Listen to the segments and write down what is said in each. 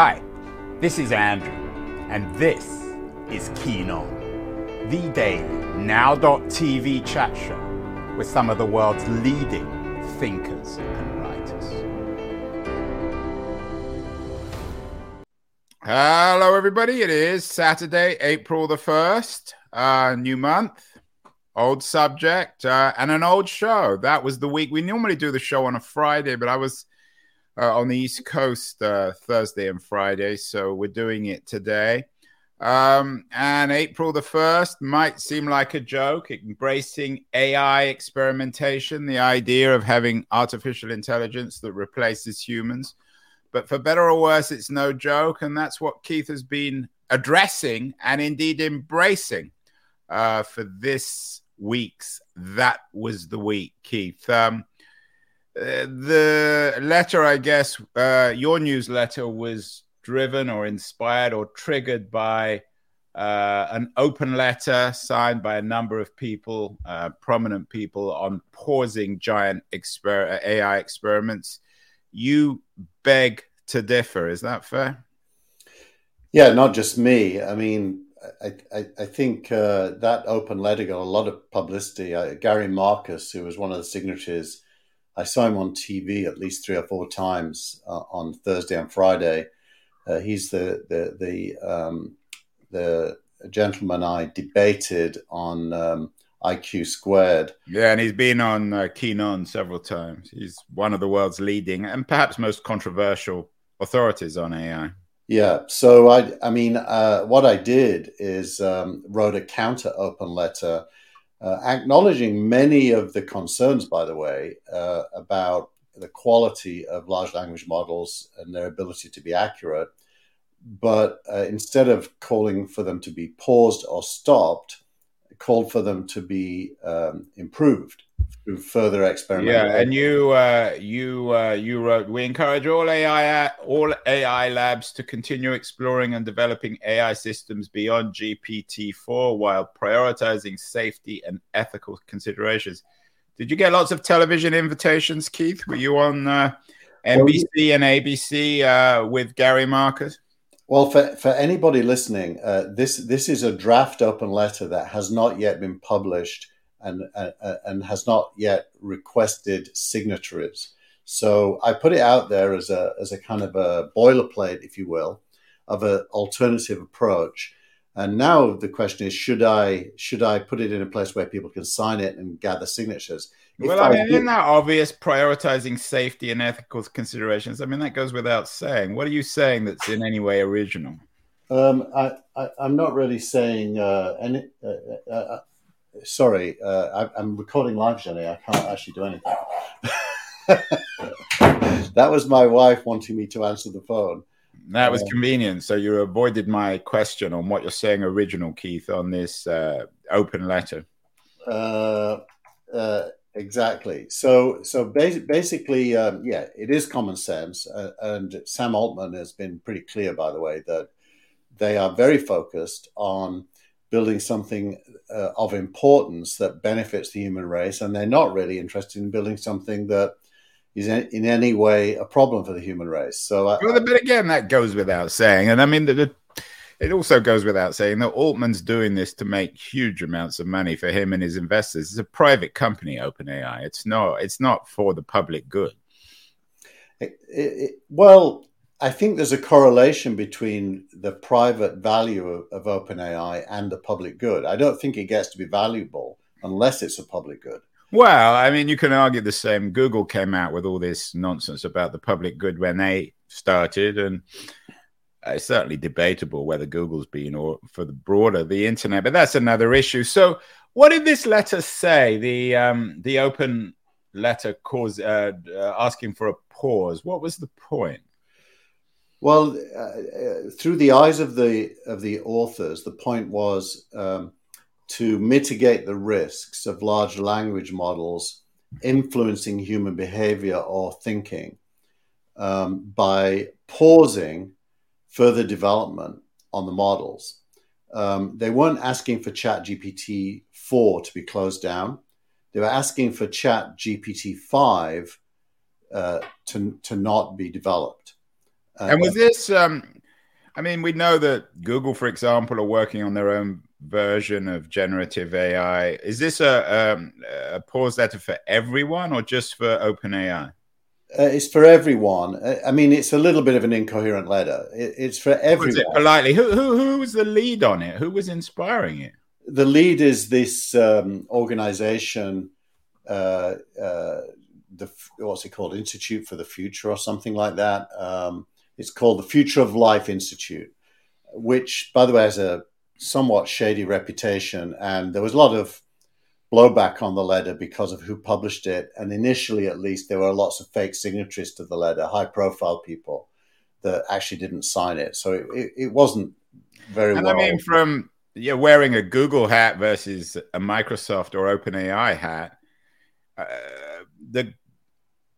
Hi, this is Andrew, and this is Keen On, the daily now.tv chat show with some of the world's leading thinkers and writers. Hello, everybody. It is Saturday, April the 1st, uh, new month. Old subject uh, and an old show. That was the week. We normally do the show on a Friday, but I was uh, on the East Coast uh, Thursday and Friday, so we're doing it today. Um, and April the 1st might seem like a joke, embracing AI experimentation, the idea of having artificial intelligence that replaces humans. But for better or worse, it's no joke. And that's what Keith has been addressing and indeed embracing uh, for this week's That Was the Week, Keith. Um, the letter, I guess, uh, your newsletter was driven or inspired or triggered by uh, an open letter signed by a number of people, uh, prominent people, on pausing giant exper- AI experiments. You beg to differ. Is that fair? Yeah, not just me. I mean, I, I, I think uh, that open letter got a lot of publicity. Uh, Gary Marcus, who was one of the signatories, I saw him on TV at least three or four times uh, on Thursday and Friday. Uh, he's the the the um, the gentleman I debated on um, IQ squared. Yeah, and he's been on uh, Keen On several times. He's one of the world's leading and perhaps most controversial authorities on AI. Yeah, so I I mean, uh, what I did is um, wrote a counter open letter uh, acknowledging many of the concerns, by the way, uh, about the quality of large language models and their ability to be accurate. But uh, instead of calling for them to be paused or stopped, called for them to be um, improved through further experiment. Yeah, and you uh, you uh, you wrote, we encourage all AI all AI labs to continue exploring and developing AI systems beyond GPT-4 while prioritizing safety and ethical considerations. Did you get lots of television invitations, Keith? Were you on uh, NBC and ABC uh, with Gary Marcus? Well, for, for anybody listening, uh, this this is a draft open letter that has not yet been published and uh, and has not yet requested signatories. So I put it out there as a as a kind of a boilerplate, if you will, of an alternative approach. And now the question is, should I should I put it in a place where people can sign it and gather signatures? If well, I mean, isn't that obvious? Prioritizing safety and ethical considerations. I mean, that goes without saying. What are you saying that's in any way original? Um, I, am not really saying uh, any. Uh, uh, uh sorry, uh, I, am recording live, Jenny. I can't actually do anything. that was my wife wanting me to answer the phone. That was um, convenient. So you avoided my question on what you're saying, original Keith, on this uh, open letter. Uh, uh, exactly. So, so basically, um, yeah, it is common sense, uh, and Sam Altman has been pretty clear, by the way, that they are very focused on building something uh, of importance that benefits the human race, and they're not really interested in building something that is in any way a problem for the human race. So, well, but again, that goes without saying, and I mean, the, the, it also goes without saying that Altman's doing this to make huge amounts of money for him and his investors. It's a private company, OpenAI. It's not. It's not for the public good. It, it, well, I think there's a correlation between the private value of, of OpenAI and the public good. I don't think it gets to be valuable unless it's a public good. Well, I mean, you can argue the same. Google came out with all this nonsense about the public good when they started, and it's certainly debatable whether Google's been or for the broader the internet, but that's another issue. So, what did this letter say? The um, the open letter cause uh, uh, asking for a pause. What was the point? Well, uh, uh, through the eyes of the of the authors, the point was um, to mitigate the risks of large language models influencing human behavior or thinking um, by pausing further development on the models. Um, they weren't asking for Chat GPT 4 to be closed down. They were asking for Chat GPT 5 uh, to, to not be developed. Uh, and was this? Um, I mean, we know that Google, for example, are working on their own version of generative AI. Is this a, um, a pause letter for everyone or just for OpenAI? Uh, it's for everyone. Uh, I mean, it's a little bit of an incoherent letter. It, it's for everyone. It politely, who, who who was the lead on it? Who was inspiring it? The lead is this um, organization, uh, uh, the what's it called, Institute for the Future or something like that. Um, it's called the Future of Life Institute, which, by the way, has a somewhat shady reputation, and there was a lot of blowback on the letter because of who published it. And initially, at least, there were lots of fake signatories to the letter, high profile people that actually didn't sign it. So it, it wasn't very and well. I mean, from yeah, wearing a Google hat versus a Microsoft or OpenAI hat, uh, the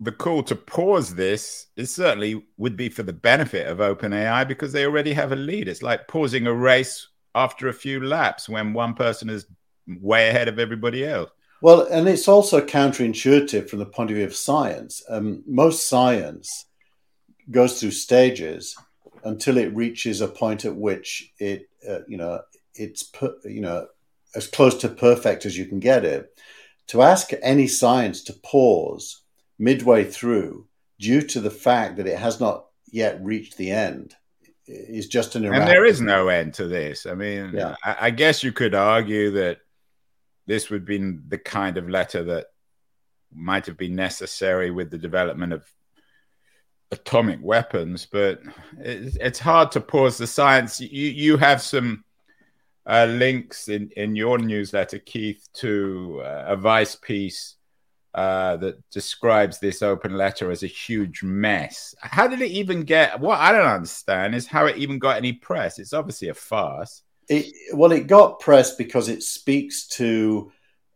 the call to pause this is certainly would be for the benefit of OpenAI because they already have a lead. It's like pausing a race after a few laps when one person is way ahead of everybody else. Well, and it's also counterintuitive from the point of view of science. Um, most science goes through stages until it reaches a point at which it, uh, you know, it's per, you know as close to perfect as you can get it. To ask any science to pause midway through due to the fact that it has not yet reached the end is just an and there is no end to this. I mean, yeah. I, I guess you could argue that this would be the kind of letter that might have been necessary with the development of atomic weapons, but it, it's hard to pause the science. You, you have some uh, links in, in your newsletter, Keith, to uh, a Vice piece uh, that describes this open letter as a huge mess. How did it even get? What I don't understand is how it even got any press. It's obviously a farce. It, well, it got press because it speaks to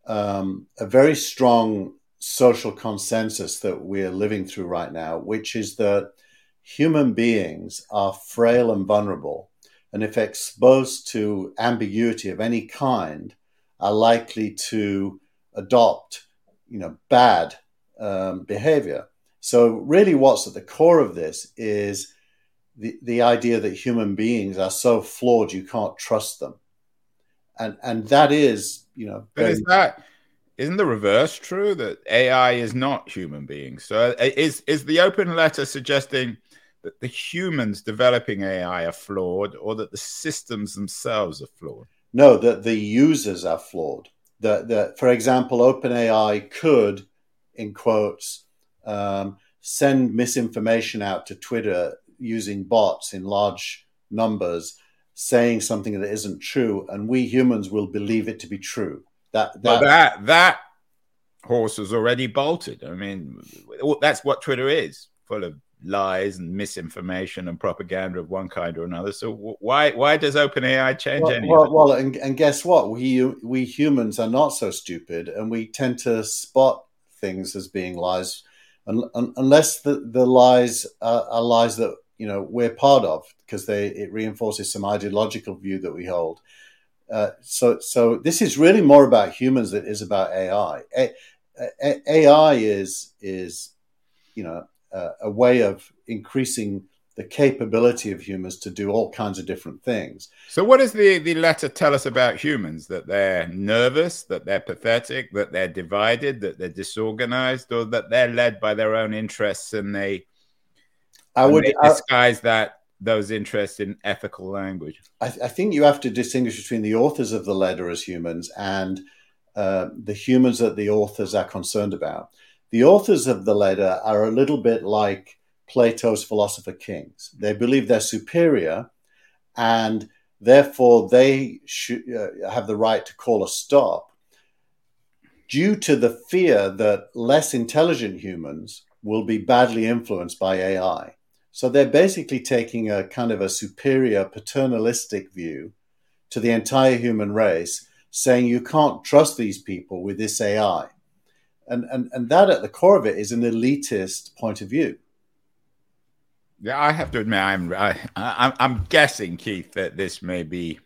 um, a very strong social consensus that we're living through right now, which is that human beings are frail and vulnerable, and if exposed to ambiguity of any kind, are likely to adopt, you know, bad um, behavior. So, really, what's at the core of this is the, the idea that human beings are so flawed you can't trust them. And and that is, you know, but is that isn't the reverse true that AI is not human beings? So uh, is is the open letter suggesting that the humans developing AI are flawed or that the systems themselves are flawed? No, that the users are flawed. That, that for example, OpenAI could, in quotes, um, send misinformation out to Twitter using bots in large numbers saying something that isn't true, and we humans will believe it to be true. That that well, that, that horse has already bolted. I mean, that's what Twitter is, full of lies and misinformation and propaganda of one kind or another. So why why does OpenAI change well, anything? Well, well and, and guess what? We we humans are not so stupid, and we tend to spot things as being lies, unless the the lies are, are lies that you know we're part of because they it reinforces some ideological view that we hold. Uh, so so this is really more about humans than it is about AI. A, A, AI is is you know uh, a way of increasing the capability of humans to do all kinds of different things. So, what does the, the letter tell us about humans? That they're nervous, that they're pathetic, that they're divided, that they're disorganized, or that they're led by their own interests and they I would disguise I, that those interests in ethical language. I, I, think you have to distinguish between the authors of the letter as humans and uh, the humans that the authors are concerned about. The authors of the letter are a little bit like Plato's philosopher kings. They believe they're superior, and therefore they should uh, have the right to call a stop due to the fear that less intelligent humans will be badly influenced by AI. So they're basically taking a kind of a superior paternalistic view to the entire human race, saying you can't trust these people with this AI. And, and, and that at the core of it is an elitist point of view. Yeah, I have to admit, I'm I, I'm, I'm guessing, Keith, that this may be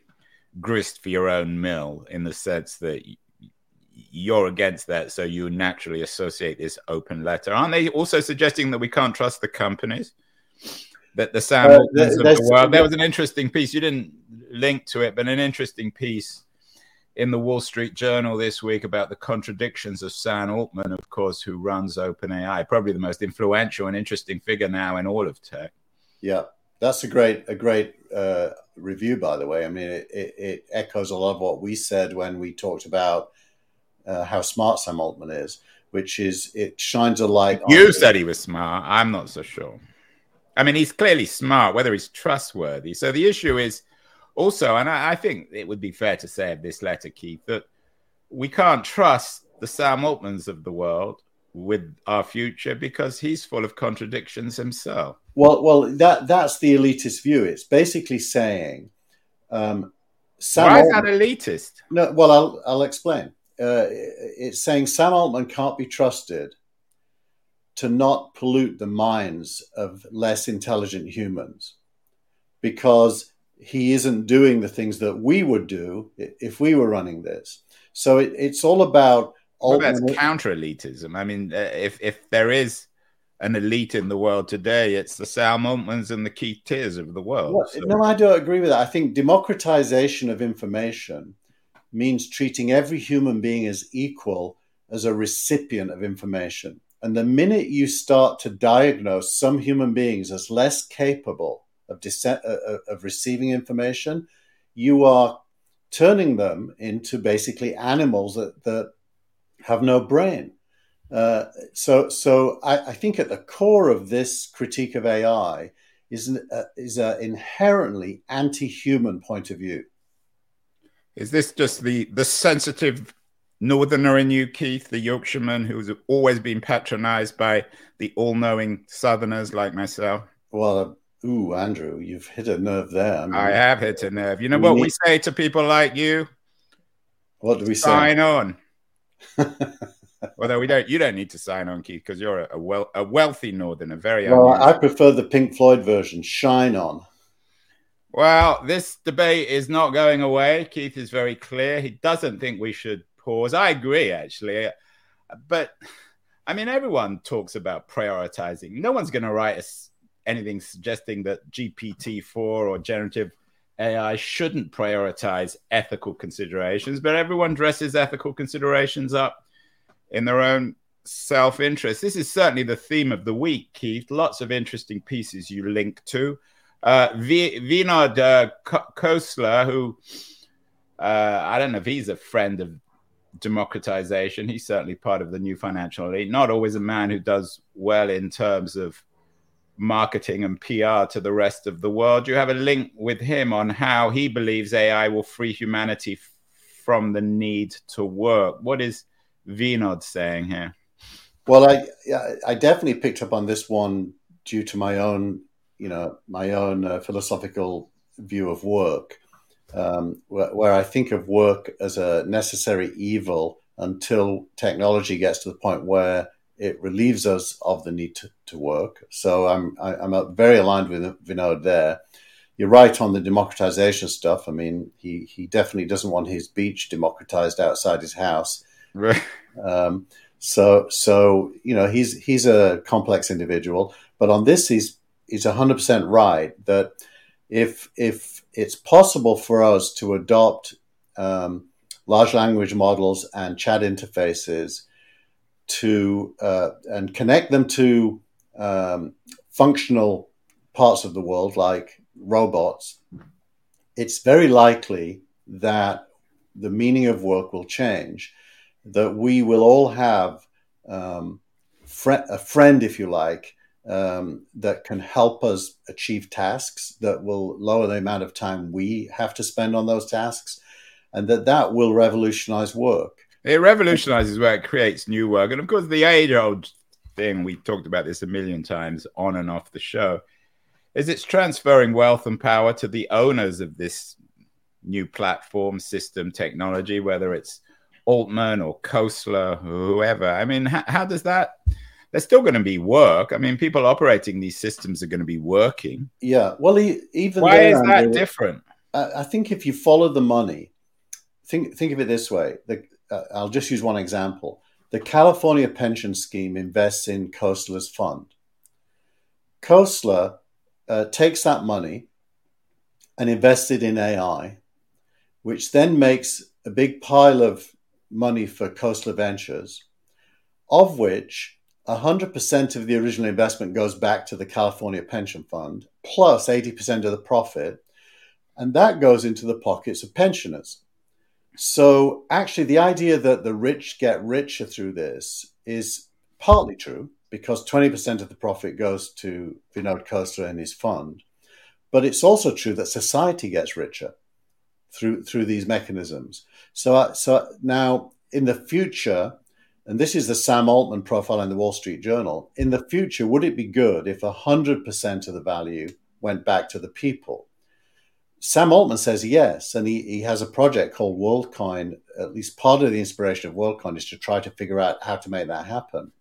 grist for your own mill in the sense that you're against that, so you naturally associate this open letter. Aren't they also suggesting that we can't trust the companies? that the Sam uh, there, of the world. There was an interesting piece. You didn't link to it, but an interesting piece in the Wall Street Journal this week about the contradictions of Sam Altman, of course, who runs OpenAI, probably the most influential and interesting figure now in all of tech. Yeah, that's a great a great uh, review, by the way. I mean, it, it, it, echoes a lot of what we said when we talked about uh, how smart Sam Altman is, which is it shines a light. You said he was smart. I'm not so sure. I mean, he's clearly smart. Whether he's trustworthy. So the issue is also, and I, I think it would be fair to say of this letter, Keith, that we can't trust the Sam Altmans of the world with our future because he's full of contradictions himself. Well, well, that that's the elitist view. It's basically saying, um, Sam why Altman, is that elitist? No, well, I'll I'll explain. Uh, it's saying Sam Altman can't be trusted to not pollute the minds of less intelligent humans because he isn't doing the things that we would do if we were running this. So it, it's all about. Well, that's counter elitism. I mean, uh, if if there is an elite in the world today, it's the Sam Altmans and the Keith Teares of the world. Well, so. No, I don't agree with that. I think democratization of information means treating every human being as equal as a recipient of information. And the minute you start to diagnose some human beings as less capable of, uh, uh, of receiving information, you are turning them into basically animals that, that have no brain. Uh, so, so I, I, think at the core of this critique of AI is an uh, is an inherently anti-human point of view. Is this just the the sensitive northerner in you, Keith, the Yorkshireman who's always been patronised by the all-knowing Southerners like myself? Well, Ooh, Andrew, you've hit a nerve there. I, mean, I have hit a nerve. You know what need... we say to people like you? What do we sign say? Sign on. Although we don't, you don't need to sign on, Keith, because you're a, well, a wealthy northerner. Very well. I prefer the Pink Floyd version. Shine on. Well, this debate is not going away. Keith is very clear. He doesn't think we should pause. I agree, actually, but I mean, everyone talks about prioritizing. No one's going to write a anything suggesting that GPT-4 or generative AI shouldn't prioritize ethical considerations, but everyone dresses ethical considerations up in their own self interest. This is certainly the theme of the week, Keith. Lots of interesting pieces you link to. Uh, v- Vinod uh, Khosla, who uh, I don't know if he's a friend of democratization. He's certainly part of the new financial elite. Not always a man who does well in terms of marketing and PR to the rest of the world. You have a link with him on how he believes AI will free humanity f- from the need to work. What is Vinod saying here? Well, I I definitely picked up on this one due to my own, you know, my own uh, philosophical view of work, um, where, where I think of work as a necessary evil until technology gets to the point where it relieves us of the need to, to work. So I'm I, am i am very aligned with Vinod there. You're right on the democratization stuff. I mean, he he definitely doesn't want his beach democratized outside his house. Right. Um, so so you know he's he's a complex individual, but on this he's he's 100 percent right that if if it's possible for us to adopt um, large language models and chat interfaces to uh, and connect them to um, functional parts of the world like robots, it's very likely that the meaning of work will change. That we will all have um, a friend, if you like, um, that can help us achieve tasks that will lower the amount of time we have to spend on those tasks, and that that will revolutionize work. It revolutionizes where it creates new work. And of course, the age old thing, we talked about this a million times on and off the show, is it's transferring wealth and power to the owners of this new platform, system, technology, whether it's Altman or Khosla or whoever. I mean, how, how does that? There's still going to be work. I mean, people operating these systems are going to be working. Yeah. Well, even why there, is that different? I think if you follow the money, think think of it this way: the uh, I'll just use one example. The California pension scheme invests in Khosla's fund. Khosla uh, takes that money and invests it in AI, which then makes a big pile of money for Khosla Ventures, of which 100% of the original investment goes back to the California Pension Fund, plus 80% of the profit, and that goes into the pockets of pensioners. So, actually, the idea that the rich get richer through this is partly true because 20% of the profit goes to Vinod Khosla and his fund. But it's also true that society gets richer through through these mechanisms. So, uh, so now in the future, and this is the Sam Altman profile in the Wall Street Journal. In the future, would it be good if 100% of the value went back to the people? Sam Altman says yes, and he, he has a project called WorldCoin. At least part of the inspiration of WorldCoin is to try to figure out how to make that happen.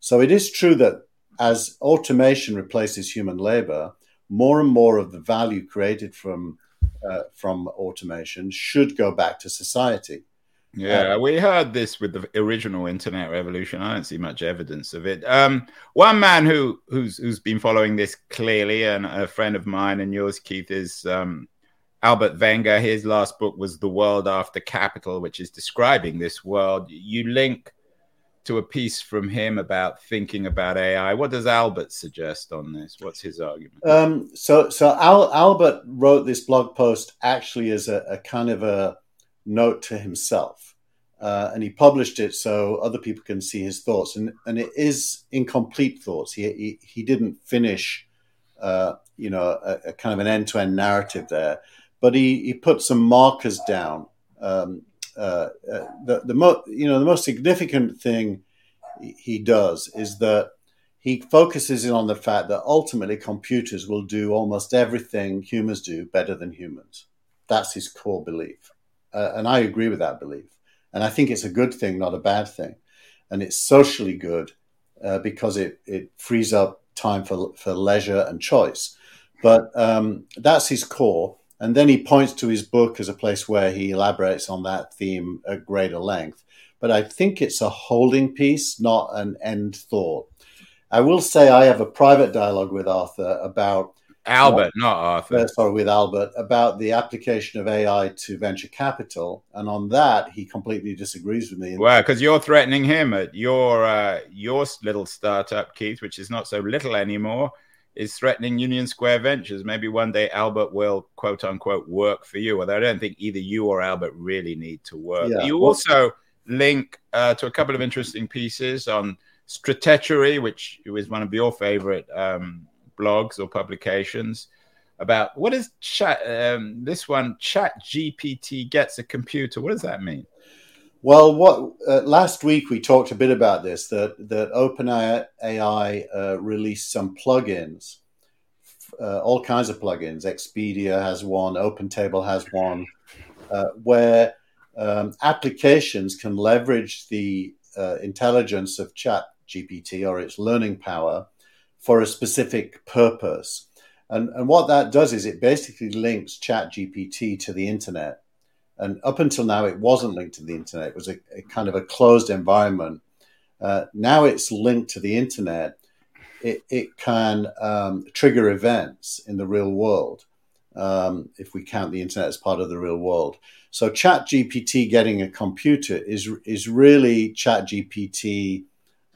So it is true that as automation replaces human labor, more and more of the value created from uh, from automation should go back to society. Yeah, um, we heard this with the original internet revolution. I don't see much evidence of it. Um, one man who who's who's been following this clearly, and a friend of mine and yours, Keith, is um, Albert Wenger. His last book was The World After Capital, which is describing this world. You link to a piece from him about thinking about AI. What does Albert suggest on this? What's his argument? Um, so, so Al, Albert wrote this blog post actually as a, a kind of a note to himself, uh, and he published it so other people can see his thoughts. and And it is incomplete thoughts. He he, he didn't finish, uh, you know, a, a, kind of an end to end narrative there, but he he put some markers down. Um, uh, uh, the the mo- you know the most significant thing he does is that he focuses in on the fact that ultimately computers will do almost everything humans do better than humans. That's his core belief, uh, and I agree with that belief. And I think it's a good thing, not a bad thing, and it's socially good uh, because it it frees up time for for leisure and choice. But um, that's his core. And then he points to his book as a place where he elaborates on that theme at greater length. But I think it's a holding piece, not an end thought. I will say I have a private dialogue with Arthur about Albert, not Arthur. Uh, sorry, with Albert about the application of AI to venture capital, and on that he completely disagrees with me. Well, because you're threatening him at your uh, your little startup, Keith, which is not so little anymore is threatening Union Square Ventures. Maybe one day Albert will quote unquote work for you. Although I don't think either you or Albert really need to work. Yeah. You also link uh, to a couple of interesting pieces on Stratechery, which is one of your favorite um, blogs or publications about what is chat. Um, this one, Chat GPT gets a computer. What does that mean? Well, what uh, last week we talked a bit about this that that OpenAI uh, released some plugins, uh, all kinds of plugins. Expedia has one, OpenTable has one, uh, where um, applications can leverage the uh, intelligence of Chat GPT or its learning power for a specific purpose. And, and what that does is it basically links Chat GPT to the internet and up until now, it wasn't linked to the internet. It was a, a kind of a closed environment. Uh, now it's linked to the internet. It, it can um, trigger events in the real world um, if we count the internet as part of the real world. So Chat GPT getting a computer is is really Chat GPT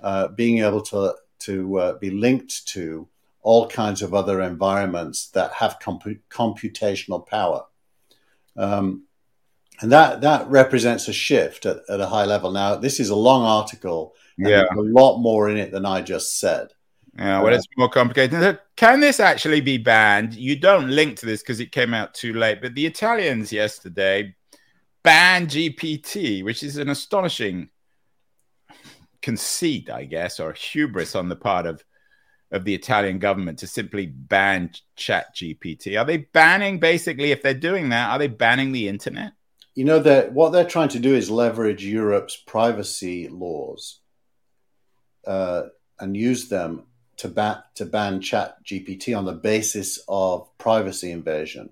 uh, being able to to uh, be linked to all kinds of other environments that have compu- computational power. Um, and that that represents a shift at, at, a high level. Now, this is a long article. yeah, a lot more in it than I just said. Yeah, well, uh, it's more complicated. Can this actually be banned? You don't link to this because it came out too late, but the Italians yesterday banned GPT, which is an astonishing conceit, I guess, or hubris on the part of of the Italian government to simply ban Chat GPT. Are they banning basically? If they're doing that, are they banning the internet? you know that what they're trying to do is leverage Europe's privacy laws uh, and use them to ban to ban Chat GPT on the basis of privacy invasion.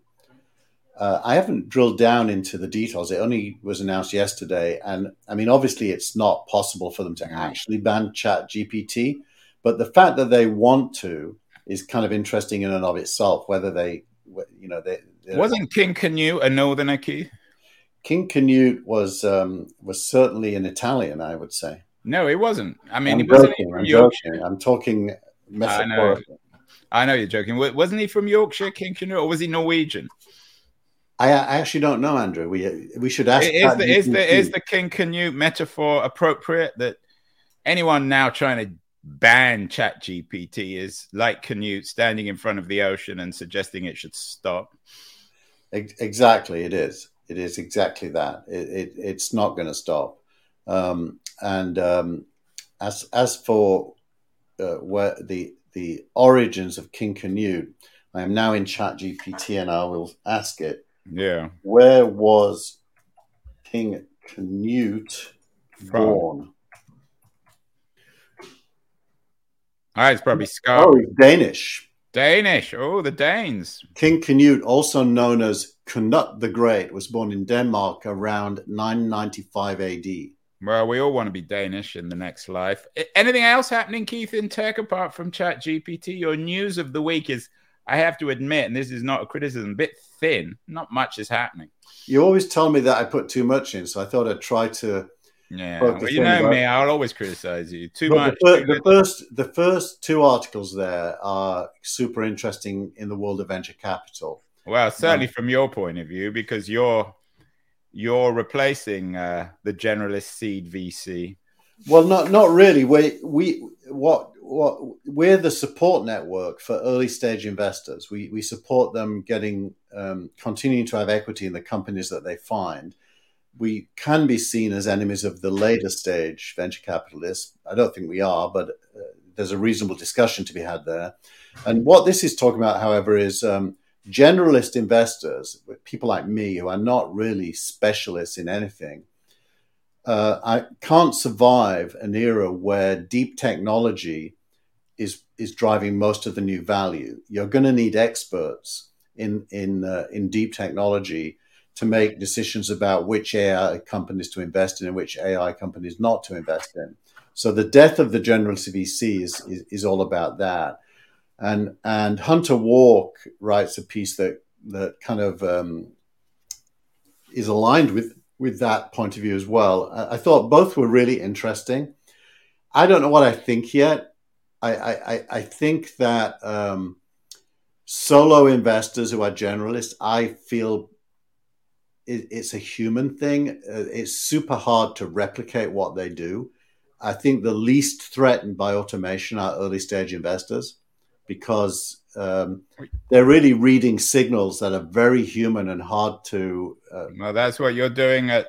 Uh, I haven't drilled down into the details. It only was announced yesterday, and I mean, obviously, it's not possible for them to actually ban Chat GPT. But the fact that they want to is kind of interesting in and of itself. Whether they, you know, they wasn't King Canute a northerner key. King Canute was um, was certainly an Italian, I would say. No, he wasn't. I mean, I'm he wasn't joking. I'm Yorkshire. joking. I'm talking I know. I know you're joking. Wasn't he from Yorkshire, King Canute, or was he Norwegian? I, I actually don't know, Andrew. We we should ask. Is the, is the is the King Canute metaphor appropriate? That anyone now trying to ban Chat GPT is like Canute standing in front of the ocean and suggesting it should stop. Exactly, it is. It is exactly that. It, it it's not going to stop. Um, and um, as as for uh, where the the origins of King Canute, I am now in Chat GPT and I will ask it Yeah. where was King Canute born? Ah, it's probably Oh, Scar. he's Danish. Danish. Oh, the Danes. King Canute, also known as Canute the Great, was born in Denmark around 995 AD. Well, we all want to be Danish in the next life. Anything else happening, Keith, in tech apart from Chat GPT? Your news of the week is, I have to admit, and this is not a criticism, a bit thin. Not much is happening. You always tell me that I put too much in, so I thought I'd try to. Yeah. Well, you know me, I'll always criticize you. Too But much. the, the first, the first two articles there are super interesting in the world of venture capital. Well, certainly from your point of view, because you're you're replacing uh, the generalist seed VC. Well, not not really. We we what what we're the support network for early stage investors. We we support them getting um, continuing to have equity in the companies that they find. We can be seen as enemies of the later stage venture capitalists. I don't think we are, but uh, there's a reasonable discussion to be had there. And what this is talking about, however, is um, generalist investors, people like me who are not really specialists in anything uh, I can't survive an era where deep technology is is driving most of the new value. You're going to need experts in in uh, in deep technology to make decisions about which AI companies to invest in and which AI companies not to invest in. So the death of the general VC is, is is all about that. And and Hunter Walk writes a piece that that kind of um, is aligned with with that point of view as well. I, I thought both were really interesting. I don't know what I think yet. I, I, I- think that um, solo investors who are generalists, I feel it, it's a human thing. Uh, it's super hard to replicate what they do. I think the least threatened by automation are early stage investors because um, they're really reading signals that are very human and hard to uh, Well, that's what you're doing at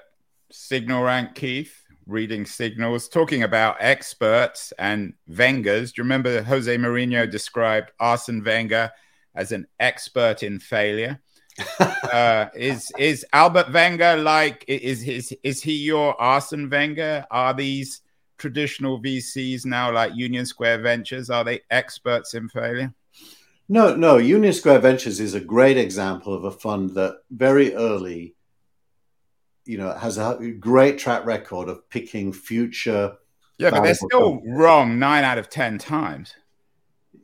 SignalRank, Keith. Reading signals, talking about experts and Wengers. Do you remember Jose Mourinho described Arsene Wenger as an expert in failure? uh, is is Albert Wenger like is is is he your Arsene Wenger? Are these traditional VCs now like Union Square Ventures? Are they experts in failure? No, no. Union Square Ventures is a great example of a fund that very early, you know, has a great track record of picking future. Yeah, but they're still companies. wrong nine out of ten times.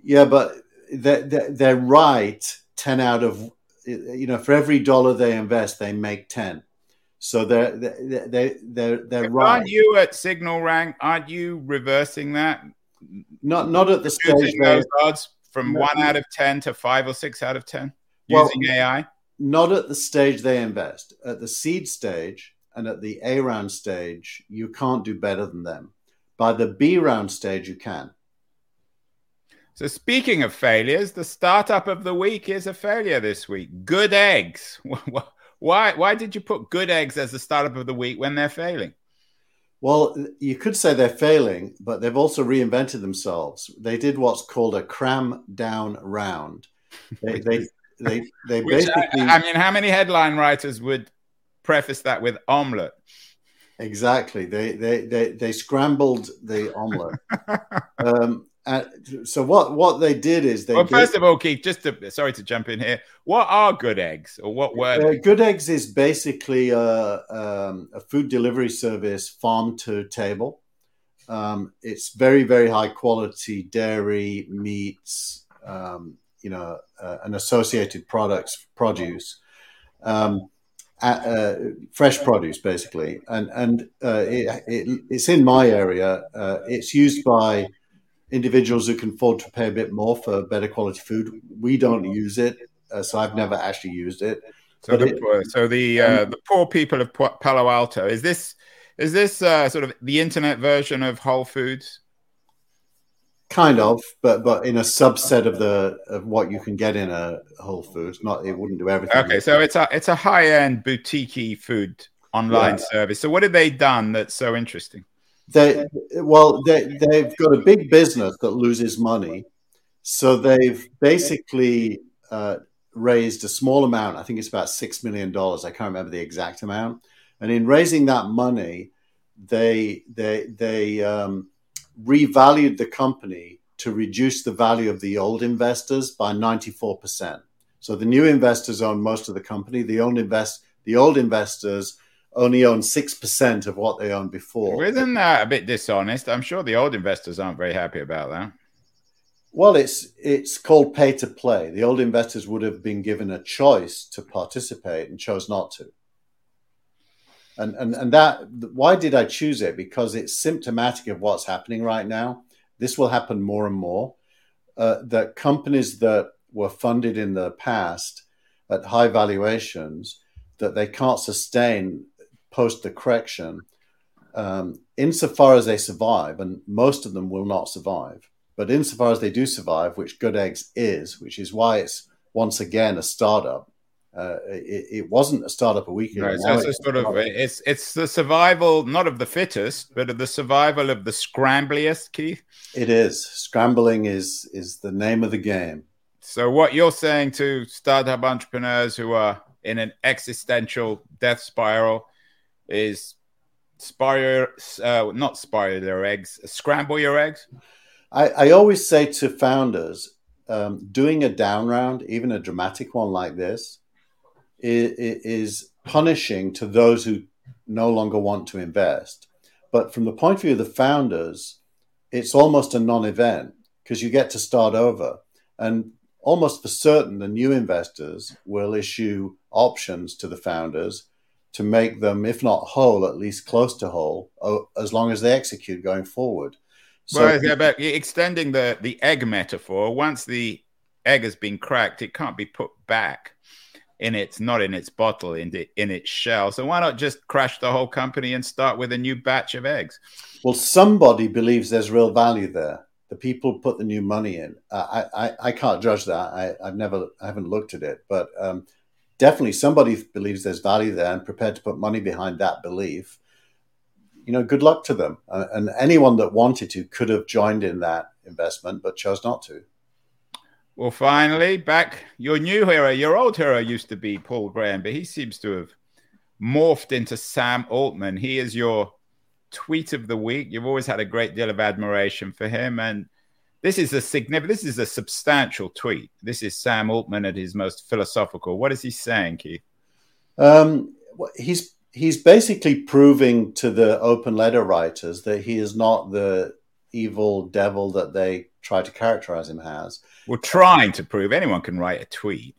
Yeah, but they're, they're, they're right 10 out of, you know, for every dollar they invest, they make 10. So they're, they're, they're, they're, they're right. Aren't you at SignalRank? Aren't you reversing that? Not, not at the stage those odds from No. one out of ten to five or six out of ten Well- using AI. not at the stage they invest. At the seed stage and at the A round stage, you can't do better than them. By the B round stage, you can. So speaking of failures, the startup of the week is a failure this week. Good eggs. Why? Why did you put good eggs as the startup of the week when they're failing? Well, you could say they're failing, but they've also reinvented themselves. They did what's called a cram down round. They they they, they Which, I, basically I mean, how many headline writers would preface that with omelet? exactly they they they, they scrambled the omelet. um, and so what what they did is they well, gave- first of all, Keith, just to sorry to jump in here. What are good eggs, or what were Uh. Good Eggs is basically a, um, a food delivery service, farm to table. Um, it's very, very high quality dairy, meats, um, you know, uh, an associated products produce, um, uh, fresh produce basically, and and uh, it, it, it's in my area. Uh, it's used by individuals who can afford to pay a bit more for better quality food. We don't use it, uh, so I've never actually used it. So the, it, so the uh, um, the poor people of Palo Alto is this is this sort of the internet version of Whole Foods? Kind of, but but in a subset of the of what you can get in a Whole Foods. Not it wouldn't do everything. Okay, so it's a it's a high end boutique food online yeah. service. So what have they done that's so interesting? They well they they've got a big business that loses money, so they've basically uh, raised a small amount. I think it's about six million dollars. I can't remember the exact amount. And in raising that money, they they they um, revalued the company to reduce the value of the old investors by 94%. So the new investors own most of the company. The old invest the old investors only own six percent of what they owned before. Well, isn't that a bit dishonest? I'm sure the old investors aren't very happy about that. Well, it's it's called pay to play. The old investors would have been given a choice to participate and chose not to and and and that why did I choose it? Because it's symptomatic of what's happening right now. This will happen more and more. Uh, that companies that were funded in the past at high valuations that they can't sustain post the correction, um, insofar as they survive, and most of them will not survive. But insofar as they do survive, which Good Eggs is, which is why it's once again a startup, uh, it, it, wasn't a startup a week ago. Right, so it's sort of it's it's the survival not of the fittest, but of the survival of the scrambliest. Keith, it is scrambling is is the name of the game. So what you're saying to startup entrepreneurs who are in an existential death spiral is spiral, uh, not spiral your eggs, scramble your eggs. I, I always say to founders, um, doing a down round, even a dramatic one like this, is punishing to those who no longer want to invest. But from the point of view of the founders, it's almost a non event because you get to start over. And almost for certain, the new investors will issue options to the founders to make them, if not whole, at least close to whole, as long as they execute going forward. So, well, yeah, but extending the, the egg metaphor, once the egg has been cracked, it can't be put back in its not in its bottle in the, in its shell. So why not just crash the whole company and start with a new batch of eggs? Well, somebody believes there's real value there. The people put the new money in. I, I, I can't judge that. I, I've never I haven't looked at it, but um, definitely somebody believes there's value there and prepared to put money behind that belief. You know, good luck to them. Uh, and anyone that wanted to could have joined in that investment, but chose not to. Well, finally, back your new hero. Your old hero used to be Paul Graham, but he seems to have morphed into Sam Altman. He is your tweet of the week. You've always had a great deal of admiration for him, and this is a significant. This is a substantial tweet. This is Sam Altman at his most philosophical. What is he saying, Keith? Um, he's he's basically proving to the open letter writers that he is not the evil devil that they try to characterize him as. We're trying to prove anyone can write a tweet.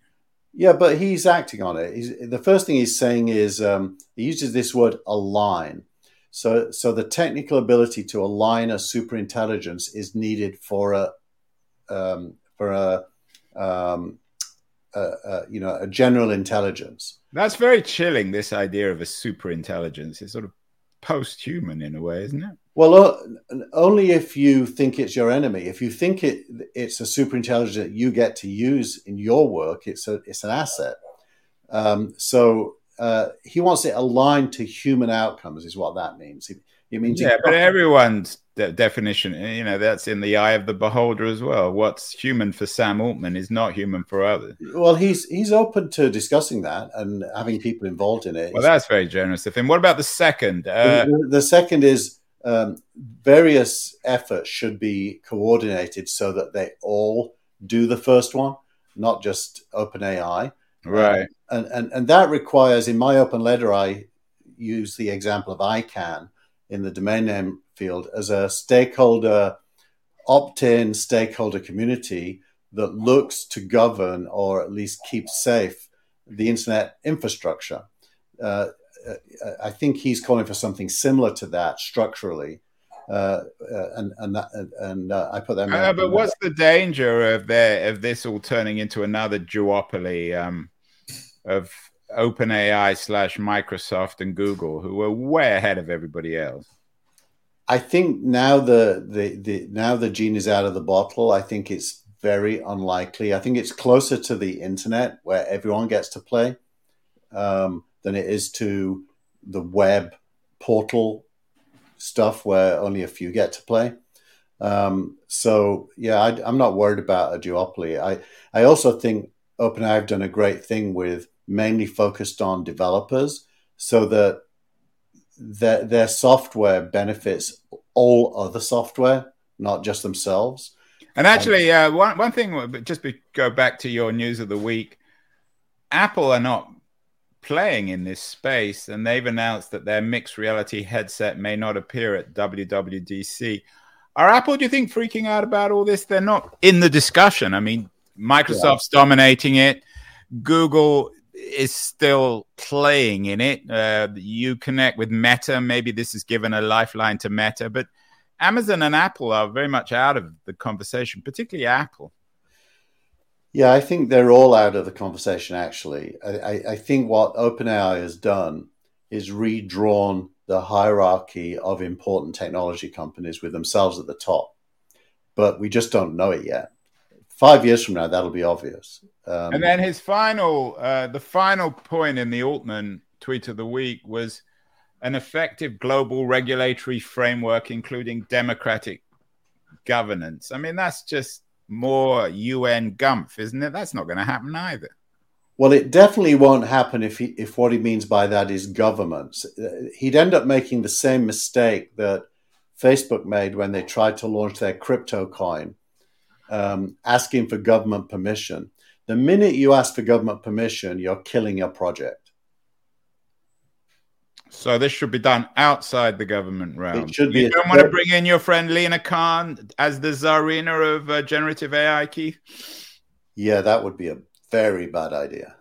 Yeah, but he's acting on it. He's, the first thing he's saying is um, he uses this word align. So, so the technical ability to align a super intelligence is needed for a um, for a, um, a, a, you know a general intelligence. That's very chilling. This idea of a super intelligence is sort of post-human in a way, isn't it? Well, uh, only if you think it's your enemy. If you think it it's a super intelligence that you get to use in your work, it's a it's an asset. Um, so uh, he wants it aligned to human outcomes, is what that means. It, it means yeah, but everyone's de- definition, you know, that's in the eye of the beholder as well. What's human for Sam Altman is not human for others. Well, he's he's open to discussing that and having people involved in it. Well, that's very generous of him. What about the second? Uh, the, the second is um, various efforts should be coordinated so that they all do the first one, not just OpenAI. Right. and, and, and that requires, in my open letter, I use the example of ICANN in the domain name field as a stakeholder, opt in stakeholder community that looks to govern or at least keep safe the internet infrastructure. Uh, I think he's calling for something similar to that structurally. Uh, uh and and that, and uh, I put them. Uh, but what's the danger of there of this all turning into another duopoly um, of OpenAI slash Microsoft and Google, who are way ahead of everybody else? I think now the, the the now the gene is out of the bottle. I think it's very unlikely. I think it's closer to the internet where everyone gets to play um, than it is to the web portal stuff where only a few get to play. Um, so yeah, I, am not worried about a duopoly. I I also think OpenAI have done a great thing with mainly focused on developers, so that their their software benefits all other software, not just themselves. And actually, uh, one one thing, just be, go back to your news of the week. Apple are not playing in this space, and they've announced that their mixed reality headset may not appear at WWDC. Are Apple, do you think, freaking out about all this? They're not in the discussion. I mean, Microsoft's yeah. dominating it. Google is still playing in it. Uh, you connect with Meta. Maybe this is given a lifeline to Meta, but Amazon and Apple are very much out of the conversation, particularly Apple. Yeah, I think they're all out of the conversation, actually. I, I, think what OpenAI has done is redrawn the hierarchy of important technology companies with themselves at the top. But we just don't know it yet. Five years from now, that'll be obvious. Um, and then his final, uh, the final point in the Altman tweet of the week was an effective global regulatory framework, including democratic governance. I mean, that's just more UN gumph, isn't it? That's not going to happen either. Well, it definitely won't happen if he, if what he means by that is governments. He'd end up making the same mistake that Facebook made when they tried to launch their crypto coin, um, asking for government permission. The minute you ask for government permission, you're killing your project. So this should be done outside the government realm. It should be. You don't want to bring in your friend Lina Khan as the czarina of uh, generative AI, Keith? Yeah, that would be a very bad idea.